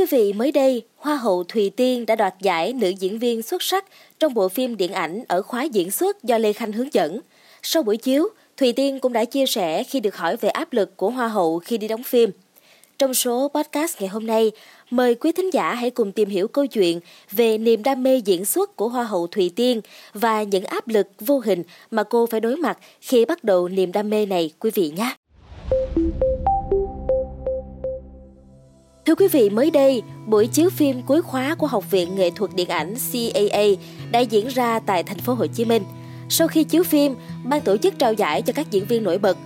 quý vị, mới đây, Hoa hậu Thùy Tiên đã đoạt giải nữ diễn viên xuất sắc trong bộ phim điện ảnh ở khóa diễn xuất do Lê Khanh hướng dẫn. Sau buổi chiếu, Thùy Tiên cũng đã chia sẻ khi được hỏi về áp lực của Hoa hậu khi đi đóng phim. Trong số podcast ngày hôm nay, mời quý thính giả hãy cùng tìm hiểu câu chuyện về niềm đam mê diễn xuất của Hoa hậu Thùy Tiên và những áp lực vô hình mà cô phải đối mặt khi bắt đầu niềm đam mê này quý vị nhé. Thưa quý vị, mới đây, buổi chiếu phim cuối khóa của Học viện Nghệ thuật Điện ảnh CAA đã diễn ra tại thành phố Hồ Chí Minh. Sau khi chiếu phim, ban tổ chức trao giải cho các diễn viên nổi bật,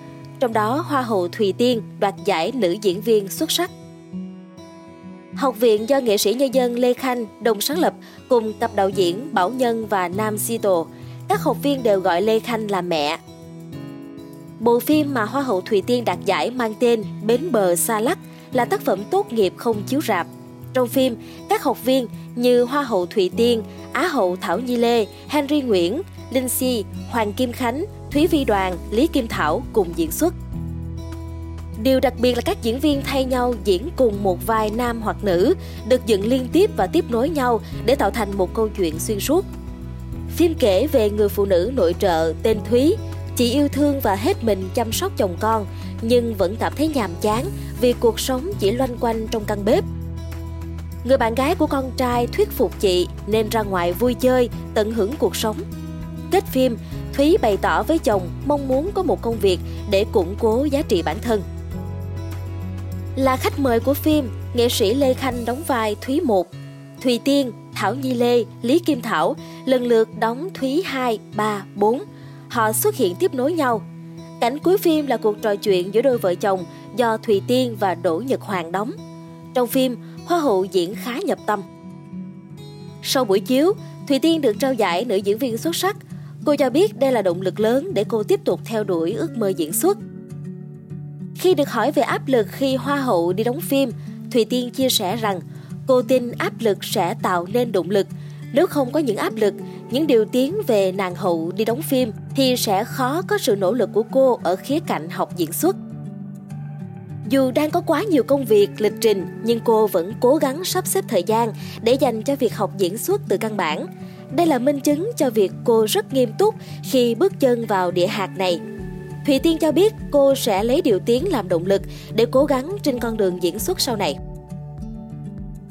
trong đó Hoa hậu Thùy Tiên đoạt giải nữ diễn viên xuất sắc. Học viện do nghệ sĩ nhân dân Lê Khanh đồng sáng lập cùng tập đạo diễn Bảo Nhân và Nam Sito. Các học viên đều gọi Lê Khanh là mẹ. Bộ phim mà Hoa hậu Thùy Tiên đạt giải mang tên Bến bờ xa lắc là tác phẩm tốt nghiệp không chiếu rạp. Trong phim, các học viên như Hoa hậu Thùy Tiên, Á hậu Thảo Nhi Lê, Henry Nguyễn, Linh Si, Hoàng Kim Khánh, Thúy Vi Đoàn, Lý Kim Thảo cùng diễn xuất. Điều đặc biệt là các diễn viên thay nhau diễn cùng một vai nam hoặc nữ, được dựng liên tiếp và tiếp nối nhau để tạo thành một câu chuyện xuyên suốt. Phim kể về người phụ nữ nội trợ tên Thúy, chị yêu thương và hết mình chăm sóc chồng con, nhưng vẫn cảm thấy nhàm chán vì cuộc sống chỉ loanh quanh trong căn bếp. Người bạn gái của con trai thuyết phục chị nên ra ngoài vui chơi, tận hưởng cuộc sống. Kết phim, Thúy bày tỏ với chồng mong muốn có một công việc để củng cố giá trị bản thân. Là khách mời của phim, nghệ sĩ Lê Khanh đóng vai Thúy 1, Thùy Tiên, Thảo Nhi Lê, Lý Kim Thảo lần lượt đóng Thúy 2, 3, 4. Họ xuất hiện tiếp nối nhau. Cảnh cuối phim là cuộc trò chuyện giữa đôi vợ chồng do Thùy Tiên và Đỗ Nhật Hoàng đóng. Trong phim, Hoa hậu diễn khá nhập tâm. Sau buổi chiếu, Thùy Tiên được trao giải nữ diễn viên xuất sắc. Cô cho biết đây là động lực lớn để cô tiếp tục theo đuổi ước mơ diễn xuất. Khi được hỏi về áp lực khi Hoa hậu đi đóng phim, Thùy Tiên chia sẻ rằng cô tin áp lực sẽ tạo nên động lực. Nếu không có những áp lực, những điều tiếng về nàng hậu đi đóng phim thì sẽ khó có sự nỗ lực của cô ở khía cạnh học diễn xuất. Dù đang có quá nhiều công việc, lịch trình, nhưng cô vẫn cố gắng sắp xếp thời gian để dành cho việc học diễn xuất từ căn bản. Đây là minh chứng cho việc cô rất nghiêm túc khi bước chân vào địa hạt này. Thùy Tiên cho biết cô sẽ lấy điều tiếng làm động lực để cố gắng trên con đường diễn xuất sau này.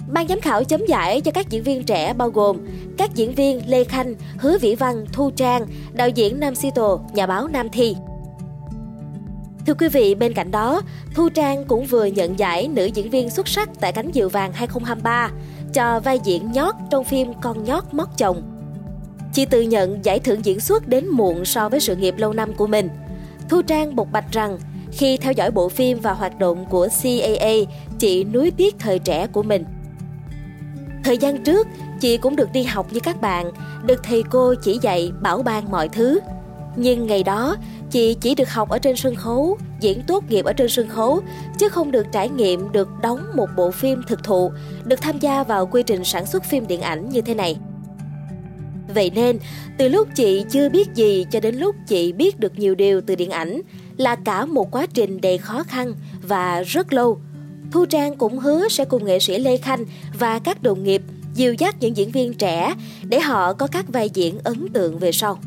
Ban giám khảo chấm giải cho các diễn viên trẻ bao gồm các diễn viên Lê Khanh, Hứa Vĩ Văn, Thu Trang, đạo diễn Nam Sito, nhà báo Nam Thi. Thưa quý vị, bên cạnh đó, Thu Trang cũng vừa nhận giải nữ diễn viên xuất sắc tại cánh diều vàng 2023 cho vai diễn nhót trong phim Con nhót móc chồng. Chị tự nhận giải thưởng diễn xuất đến muộn so với sự nghiệp lâu năm của mình. Thu Trang bộc bạch rằng khi theo dõi bộ phim và hoạt động của CAA, chị nuối tiếc thời trẻ của mình. Thời gian trước, chị cũng được đi học như các bạn, được thầy cô chỉ dạy bảo ban mọi thứ. Nhưng ngày đó, chị chỉ được học ở trên sân khấu, diễn tốt nghiệp ở trên sân khấu, chứ không được trải nghiệm được đóng một bộ phim thực thụ, được tham gia vào quy trình sản xuất phim điện ảnh như thế này. Vậy nên, từ lúc chị chưa biết gì cho đến lúc chị biết được nhiều điều từ điện ảnh là cả một quá trình đầy khó khăn và rất lâu. Thu Trang cũng hứa sẽ cùng nghệ sĩ Lê Khanh và các đồng nghiệp dìu dắt những diễn viên trẻ để họ có các vai diễn ấn tượng về sau.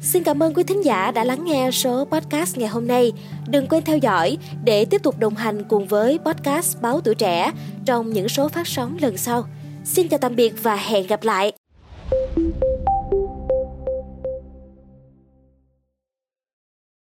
Xin cảm ơn quý thính giả đã lắng nghe số podcast ngày hôm nay. Đừng quên theo dõi để tiếp tục đồng hành cùng với podcast Báo Tuổi Trẻ trong những số phát sóng lần sau. Xin chào tạm biệt và hẹn gặp lại!